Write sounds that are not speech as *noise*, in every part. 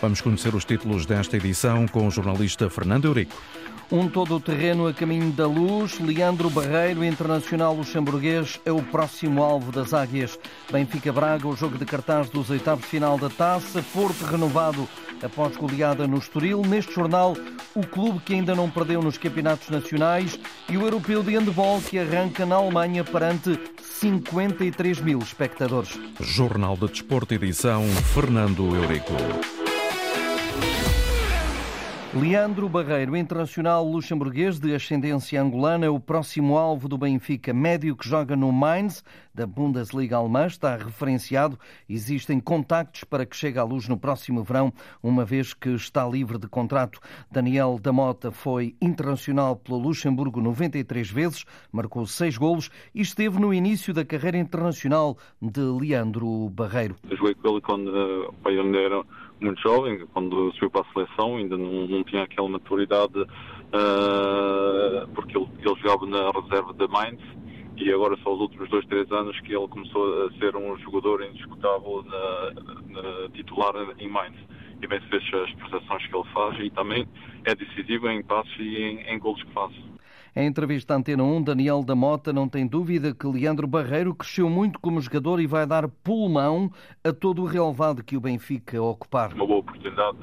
Vamos conhecer os títulos desta edição com o jornalista Fernando Eurico. Um todo-terreno a caminho da luz. Leandro Barreiro, internacional luxemburguês, é o próximo alvo das águias. Benfica Braga, o jogo de cartaz dos oitavos final da taça. Porto renovado após goleada no Estoril. Neste jornal, o clube que ainda não perdeu nos campeonatos nacionais e o europeu de handball que arranca na Alemanha perante 53 mil espectadores. Jornal de Desporto, edição Fernando Eurico. Leandro Barreiro, internacional luxemburguês de ascendência angolana, é o próximo alvo do Benfica. Médio que joga no Mainz, da Bundesliga alemã, está referenciado. Existem contactos para que chegue à luz no próximo verão, uma vez que está livre de contrato. Daniel da Mota foi internacional pelo Luxemburgo 93 vezes, marcou seis golos e esteve no início da carreira internacional de Leandro Barreiro. joguei com ele quando uh, era muito jovem, quando subiu para a seleção, ainda não, não tinha aquela maturidade, uh, porque ele, ele, jogava na reserva da Mainz, e agora só os últimos dois, três anos que ele começou a ser um jogador indiscutável na, na titular em Mainz. E bem se vê as prestações que ele faz e também é decisivo em passos e em, em golos que faz. Em entrevista à Antena 1, Daniel da Mota não tem dúvida que Leandro Barreiro cresceu muito como jogador e vai dar pulmão a todo o relevado que o Benfica ocupar. Uma boa oportunidade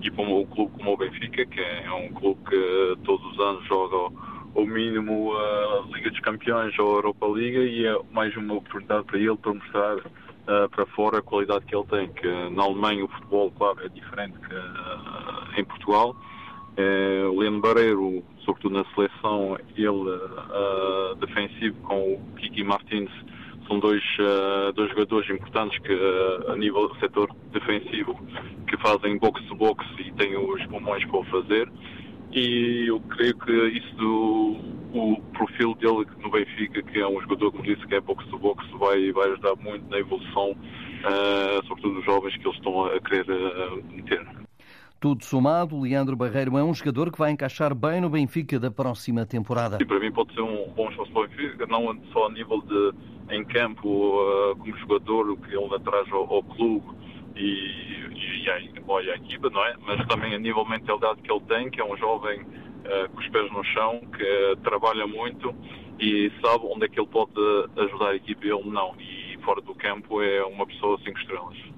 de ir para um clube como o Benfica, que é um clube que todos os anos joga ao mínimo a Liga dos Campeões ou a Europa Liga e é mais uma oportunidade para ele para mostrar uh, para fora a qualidade que ele tem, que na Alemanha o futebol, claro, é diferente que uh, em Portugal é, o Leandro Barreiro, sobretudo na seleção, ele uh, defensivo com o Kiki Martins, são dois, uh, dois jogadores importantes que uh, a nível do setor defensivo que fazem box-to-box e têm os pulmões para o fazer. E eu creio que isso do o perfil dele no Benfica, que é um jogador, como disse, que é box-to-box, vai, vai ajudar muito na evolução, sobretudo dos jovens que eles estão a querer meter. Tudo somado, Leandro Barreiro é um jogador que vai encaixar bem no Benfica da próxima temporada. Para mim pode ser um bom espaço para o Benfica, não só a nível de em campo uh, como jogador, o que ele traz ao, ao clube e, e, e, a, equipa, não é? Mas também a nível de mentalidade que ele tem, que é um jovem uh, com os pés no chão, que uh, trabalha muito e sabe onde é que ele pode ajudar a equipa e ele não. E fora do campo é uma pessoa cinco estrelas.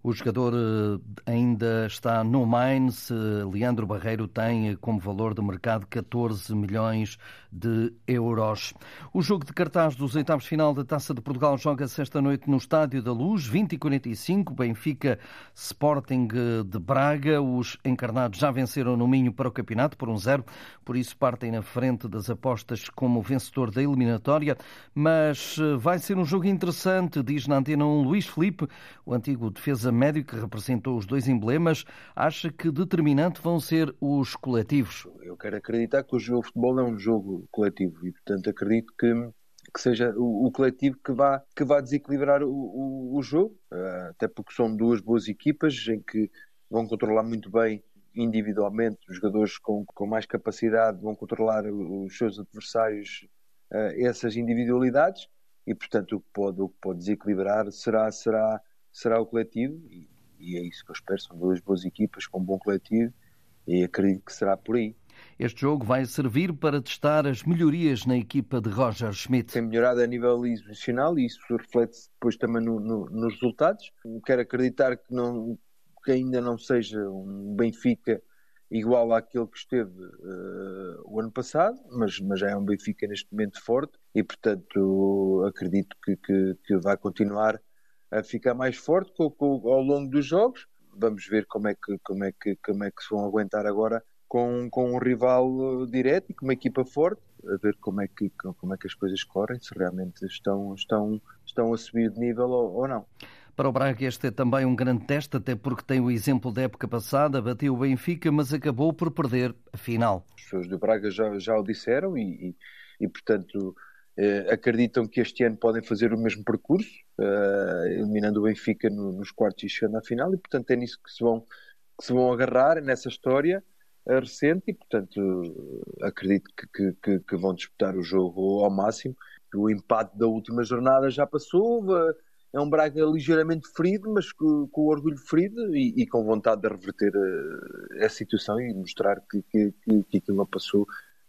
O jogador eh, ainda está no Mainz. Leandro Barreiro tem como valor de mercado 14 milhões de euros. O jogo de cartaz dos oitavos final da Taça de Portugal joga-se esta noite no Estádio da Luz, 20 e 45, Benfica Sporting de Braga. Os encarnados já venceram no Minho para o campeonato por um zero, por isso partem na frente das apostas como vencedor da eliminatória. Mas eh, vai ser um jogo interessante, diz na antena um Luís Felipe, o antigo defesa médio que representou os dois emblemas, acha que determinante vão ser os coletivos? Eu quero acreditar que o jogo de futebol é um jogo coletivo e, portanto, acredito que que seja o, o, coletivo que vá, que vá desequilibrar o, o, o jogo, uh, até porque são duas boas equipas em que vão controlar muito bem individualmente, os jogadores com, com mais capacidade vão controlar os seus adversários, uh, essas individualidades, e portanto o que pode, o que pode desequilibrar será, será será o coletivo e, e é isso que eu espero. São duas boas equipas com um bom coletivo e acredito que será por aí. Este jogo vai servir para testar as melhorias na equipa de Roger Schmidt. Tem melhorado a nível exibicional e isso reflete-se depois também no, no, nos resultados. Quero acreditar que, não, que ainda não seja um Benfica igual àquele que esteve uh, o ano passado, mas, mas já é um Benfica neste momento forte e, portanto, acredito que, que, que vai continuar a ficar mais forte com, com, ao longo dos jogos. Vamos ver como é que, como é que, como é que se vão aguentar agora com, com um rival direto e com uma equipa forte, a ver como é que, como é que as coisas correm, se realmente estão, estão, estão a subir de nível ou, ou não. Para o Braga este é também um grande teste, até porque tem o exemplo da época passada, bateu o Benfica, mas acabou por perder a final. As pessoas do Braga já, já o disseram e, e, e portanto, acreditam que este ano podem fazer o mesmo percurso, uh, eliminando o Benfica no, nos quartos e chegando à final, e portanto é nisso que se vão, que se vão agarrar, nessa história uh, recente, e portanto acredito que, que, que, vão disputar o jogo ao máximo. O empate da última jornada já passou é um Braga ligeiramente ferido, mas com, com orgulho ferido e, e, com vontade de reverter a, a situação e mostrar que, que, que aquilo não passou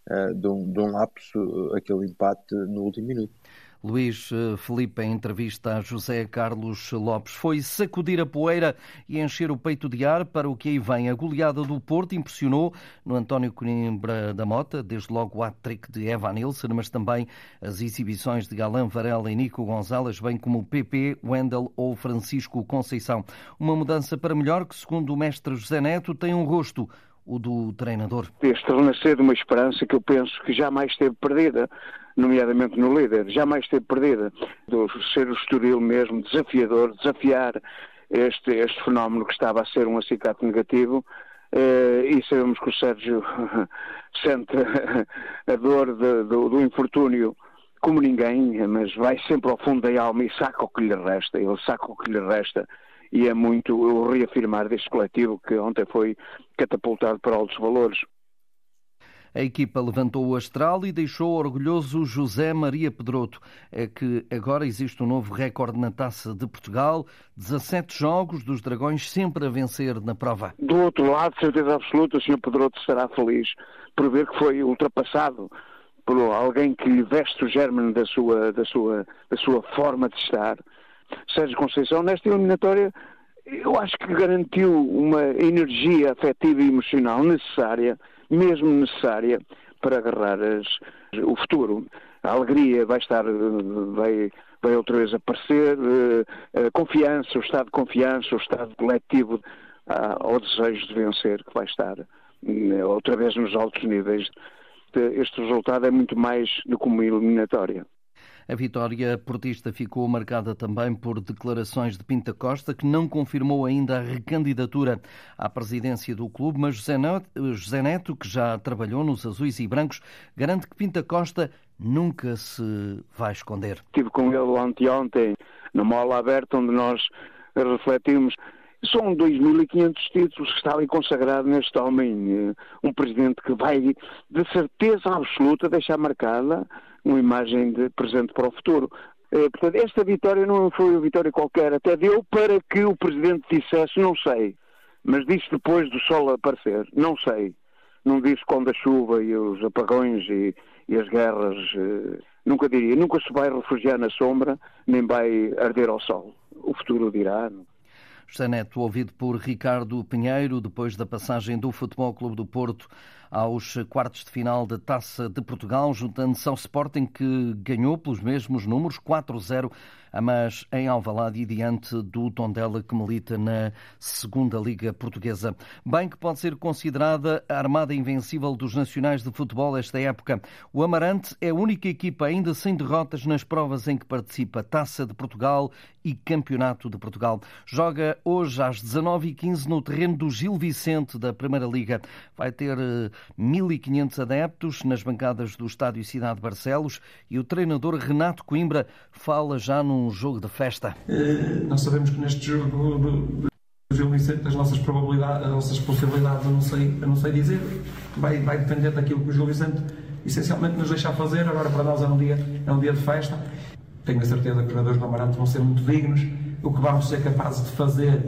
uh, de, um, de um lapso, aquele empate no último minuto. Luís eh, Felipe, em entrevista a José Carlos Lopes, foi sacudir a poeira e encher o peito de ar para o que aí vem. A goleada do Porto impressionou no António Coimbra da Mota, desde logo o hat-trick de Evan Nilsson, mas também as exibições de Galan Varela e Nico Gonzalez, bem como o PP, Wendel ou Francisco Conceição. Uma mudança para melhor que, segundo o mestre José Neto, tem um rosto o do treinador. Este renascer de uma esperança que eu penso que jamais esteve perdida, nomeadamente no líder, jamais esteve perdida. Do ser o Estoril mesmo desafiador, desafiar este, este fenómeno que estava a ser um acicate negativo, eh, e sabemos que o Sérgio *laughs* sente a dor de, do, do infortúnio como ninguém, mas vai sempre ao fundo da alma e saca o que lhe resta, ele saca o que lhe resta e é muito o reafirmar deste coletivo que ontem foi catapultado para altos valores. A equipa levantou o astral e deixou orgulhoso José Maria Pedroto. É que agora existe um novo recorde na Taça de Portugal, 17 jogos dos Dragões sempre a vencer na prova. Do outro lado, certeza absoluta, o Sr. Pedroto será feliz por ver que foi ultrapassado por alguém que veste o germe da sua, da sua, da sua forma de estar Sérgio Conceição, nesta eliminatória, eu acho que garantiu uma energia afetiva e emocional necessária, mesmo necessária, para agarrar as, o futuro. A alegria vai estar, vai, vai outra vez aparecer, eh, a confiança, o estado de confiança, o estado coletivo ao desejo de vencer, que vai estar eh, outra vez nos altos níveis. Este resultado é muito mais do que uma eliminatória. A vitória portista ficou marcada também por declarações de Pinta Costa, que não confirmou ainda a recandidatura à presidência do clube, mas José Neto, que já trabalhou nos azuis e brancos, garante que Pinta Costa nunca se vai esconder. Estive com ele anteontem, na mola aberta, onde nós refletimos são 2.500 títulos que está ali consagrado neste homem. Eh, um presidente que vai, de certeza absoluta, deixar marcada uma imagem de presente para o futuro. Eh, portanto, esta vitória não foi uma vitória qualquer, até deu para que o Presidente dissesse, não sei, mas disse depois do sol aparecer, não sei. Não disse quando a chuva e os apagões e, e as guerras, eh, nunca diria, nunca se vai refugiar na sombra, nem vai arder ao sol. O futuro dirá. José Neto, ouvido por Ricardo Pinheiro, depois da passagem do Futebol Clube do Porto aos quartos de final da Taça de Portugal, juntando-se ao Sporting, que ganhou pelos mesmos números, 4-0 mas em Alvalade e diante do Tondela que milita na segunda Liga Portuguesa. Bem que pode ser considerada a armada invencível dos nacionais de futebol esta época. O Amarante é a única equipa ainda sem derrotas nas provas em que participa Taça de Portugal e Campeonato de Portugal. Joga hoje às 19h15 no terreno do Gil Vicente da Primeira Liga. Vai ter 1.500 eh, adeptos nas bancadas do Estádio Cidade de Barcelos e o treinador Renato Coimbra fala já num um jogo de festa? Uh, nós sabemos que neste jogo as nossas probabilidades, as nossas possibilidades, eu não sei, eu não sei dizer, vai, vai depender daquilo que o Gil Vicente essencialmente nos deixar fazer. Agora para nós é um dia, é um dia de festa. Tenho a certeza que os jogadores do Amarante vão ser muito dignos. O que vamos ser capazes de fazer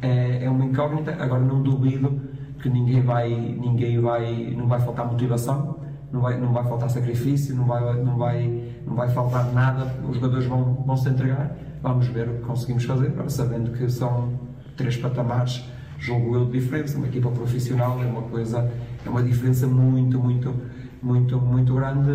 é, é uma incógnita. Agora não duvido ninguém vai, ninguém vai, não vai faltar motivação não vai, não vai faltar sacrifício, não vai, não vai, não vai faltar nada, os jogadores vão, vão se entregar. Vamos ver o que conseguimos fazer, sabendo que são três patamares, jogo eu de diferença, uma equipa profissional é uma coisa, é uma diferença muito, muito, muito, muito grande.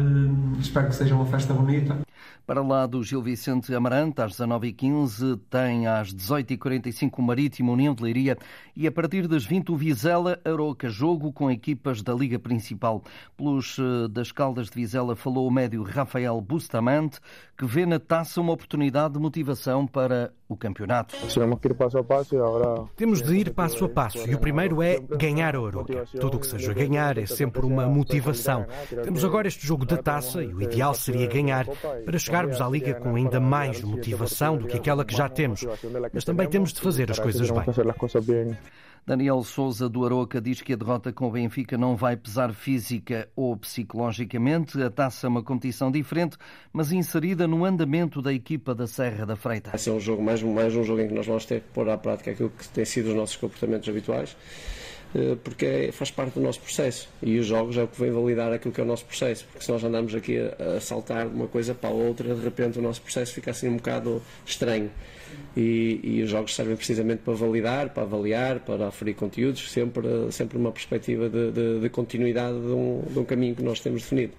Espero que seja uma festa bonita. Para lá do Gil Vicente Amarante, às 19h15, tem às 18h45 o Marítimo União de Leiria e a partir das 20 o Vizela Aroca, jogo com equipas da Liga Principal. Pelos eh, das Caldas de Vizela falou o médio Rafael Bustamante, que vê na taça uma oportunidade de motivação para o campeonato. Temos de ir passo a passo e o primeiro é ganhar a Aroca. Tudo o que seja ganhar é sempre uma motivação. Temos agora este jogo da taça e o ideal seria ganhar para chegarmos à Liga com ainda mais motivação do que aquela que já temos. Mas também temos de fazer as coisas bem. Daniel Souza do Aroca diz que a derrota com o Benfica não vai pesar física ou psicologicamente. A taça é uma competição diferente, mas inserida no andamento da equipa da Serra da Freita. Vai ser um jogo, mais, mais um jogo em que nós vamos ter que pôr à prática aquilo que tem sido os nossos comportamentos habituais porque é, faz parte do nosso processo e os jogos é o que vem validar aquilo que é o nosso processo, porque se nós andamos aqui a, saltar de uma coisa para a outra, de repente o nosso processo fica assim um bocado estranho. E, e, os jogos servem precisamente para validar, para avaliar, para aferir conteúdos, sempre, sempre uma perspectiva de, de, de continuidade de um, de um caminho que nós temos definido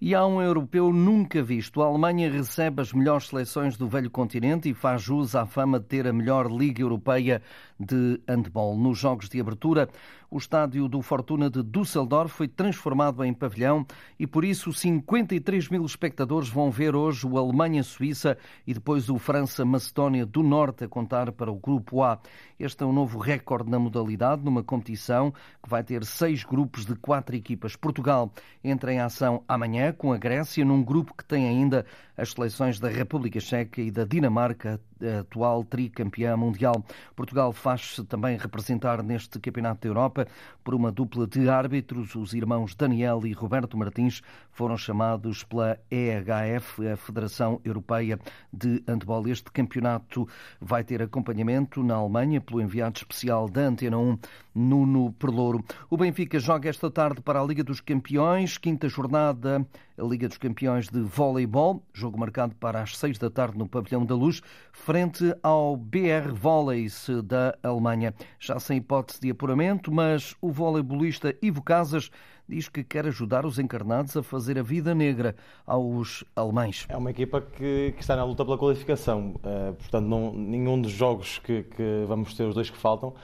e há um europeu nunca visto. A Alemanha recebe as melhores seleções do velho continente e faz jus à fama de ter a melhor Liga Europeia de handball. Nos jogos de abertura, o estádio do Fortuna de Düsseldorf foi transformado em pavilhão e por isso 53 mil espectadores vão ver hoje o Alemanha-Suíça e depois o França-Macedónia do Norte a contar para o Grupo A. Este é um novo recorde na modalidade, numa competição que vai ter seis grupos de quatro equipas. Portugal entra em ação amanhã com a Grécia, num grupo que tem ainda as seleções da República Checa e da Dinamarca, atual tricampeã mundial. Portugal faz-se também representar neste Campeonato da Europa por uma dupla de árbitros. Os irmãos Daniel e Roberto Martins foram chamados pela EHF, a Federação Europeia de Handball. Este campeonato vai ter acompanhamento na Alemanha pelo enviado especial da Antena 1, Nuno Perlouro. O Benfica joga esta tarde para a Liga dos Campeões, quinta jornada, a Liga dos Campeões de Voleibol, jogo marcado para as seis da tarde no Pavilhão da Luz, frente ao BR Volleys da Alemanha. Já sem hipótese de apuramento, mas o voleibolista Ivo Casas diz que quer ajudar os encarnados a fazer a vida negra aos alemães. É uma equipa que, que está na luta pela qualificação, uh, portanto, não, nenhum dos jogos que, que vamos ter, os dois que faltam,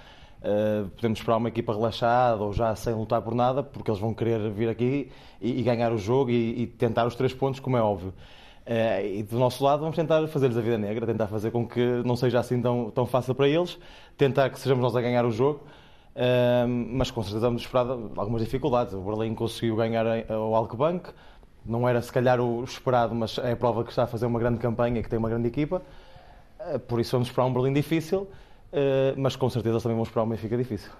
Uh, podemos esperar uma equipa relaxada ou já sem lutar por nada, porque eles vão querer vir aqui e, e ganhar o jogo e, e, tentar os três pontos, como é óbvio. Uh, e do nosso lado vamos tentar fazer-lhes a vida negra, tentar fazer com que não seja assim tão, tão fácil para eles, tentar que sejamos nós a ganhar o jogo, uh, mas com certeza vamos esperar algumas dificuldades. O Berlim conseguiu ganhar o Alckbank, não era se calhar o esperado, mas é a prova que está a fazer uma grande campanha que tem uma grande equipa, por isso vamos esperar um Berlim difícil eh, mas com certeza também vamos para o Benfica difícil.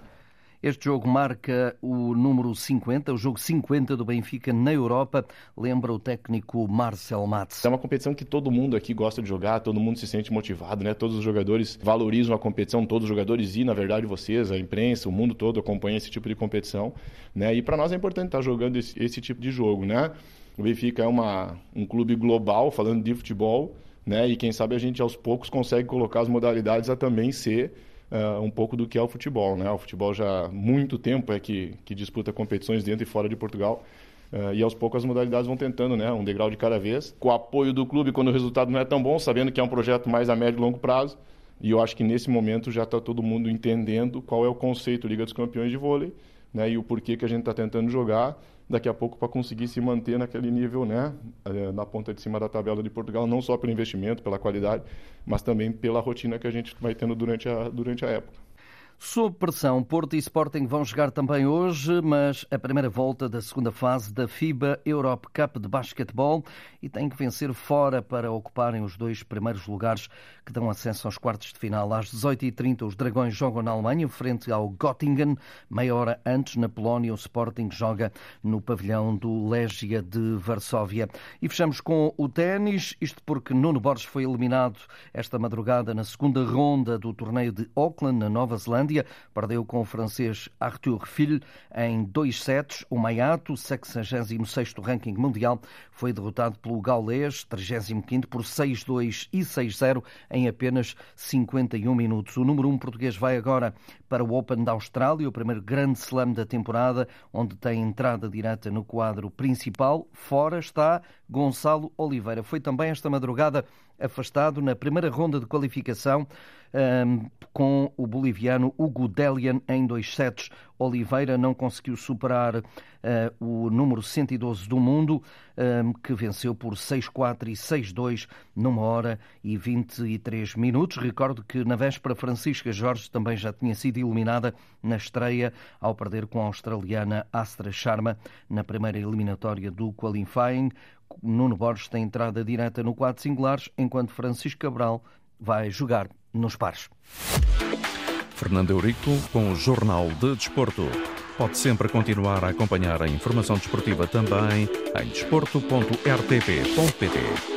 Este jogo marca o número 50, o jogo 50 do Benfica na Europa, lembra o técnico Marcel Matos. É uma competição que todo mundo aqui gosta de jogar, todo mundo se sente motivado, né? Todos os jogadores valorizam a competição, todos os jogadores e, na verdade, vocês, a imprensa, o mundo todo acompanha esse tipo de competição, né? E para nós é importante estar jogando esse, esse, tipo de jogo, né? O Benfica é uma, um clube global, falando de futebol, né? E quem sabe a gente aos poucos consegue colocar as modalidades a também ser uh, um pouco do que é o futebol, né? O futebol já há muito tempo é que, que disputa competições dentro e fora de Portugal. Uh, e aos poucos as modalidades vão tentando, né? Um degrau de cada vez. Com o apoio do clube quando o resultado não é tão bom, sabendo que é um projeto mais a médio e longo prazo. E eu acho que nesse momento já está todo mundo entendendo qual é o conceito Liga dos Campeões de vôlei, né? E o porquê que a gente está tentando jogar daqui a pouco para conseguir se manter naquele nível, né, eh, na ponta de cima da tabela de Portugal, não só pelo investimento, pela qualidade, mas também pela rotina que a gente vai tendo durante a, durante a época. Sob pressão, Porto e Sporting vão jogar também hoje, mas a primeira volta da segunda fase da FIBA Europe Cup de basquetebol e têm que vencer fora para ocuparem os dois primeiros lugares que dão acesso aos quartos de final. Às 18h30, os Dragões jogam na Alemanha, frente ao Göttingen. Meia hora antes, na Polónia, o Sporting joga no pavilhão do Legia de Varsóvia. E fechamos com o ténis, isto porque Nuno Borges foi eliminado esta madrugada na segunda ronda do torneio de Auckland, na Nova Zelândia. Finlândia. Perdeu com o francês Arthur Fil em dois sets. O Maiato, 66º ranking mundial, foi derrotado pelo gaulês, 35º, por 6-2 e 6-0 em apenas 51 minutos. O número 1 português vai agora para o Open da Austrália, o primeiro grande slam da temporada, onde tem entrada direta no quadro principal. Fora está Gonçalo Oliveira. Foi também esta madrugada afastado na primeira ronda de qualificação um, com o boliviano Hugo Delian em dois sets. Oliveira não conseguiu superar uh, o número 112 do mundo, um, que venceu por 6-4 e 6-2 numa hora e 23 minutos. Recordo que na véspera Francisca Jorge também já tinha sido eliminada na estreia ao perder com a australiana Astra Sharma na primeira eliminatória do qualifying. Nuno Borges tem entrada direta no quadro singulares, enquanto Francisco Cabral vai jogar nos pares. Fernando Eurico com o Jornal de Desporto. Pode sempre continuar a acompanhar a informação desportiva também em desporto.rtp.pt.